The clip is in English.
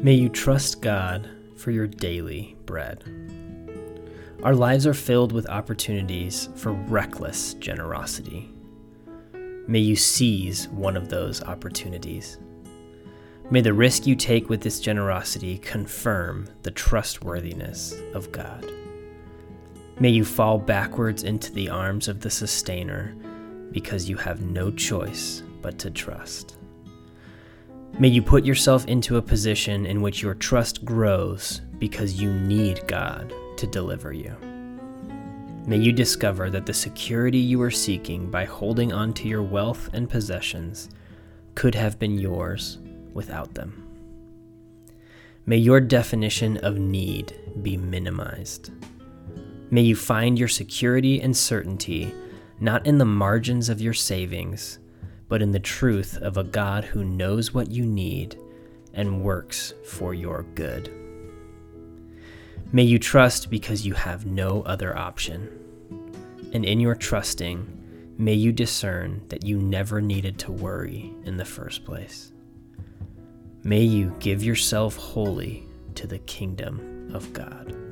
May you trust God for your daily bread. Our lives are filled with opportunities for reckless generosity. May you seize one of those opportunities. May the risk you take with this generosity confirm the trustworthiness of God. May you fall backwards into the arms of the Sustainer because you have no choice but to trust. May you put yourself into a position in which your trust grows because you need God to deliver you. May you discover that the security you are seeking by holding on to your wealth and possessions could have been yours without them. May your definition of need be minimized. May you find your security and certainty not in the margins of your savings but in the truth of a God who knows what you need and works for your good. May you trust because you have no other option. And in your trusting, may you discern that you never needed to worry in the first place. May you give yourself wholly to the kingdom of God.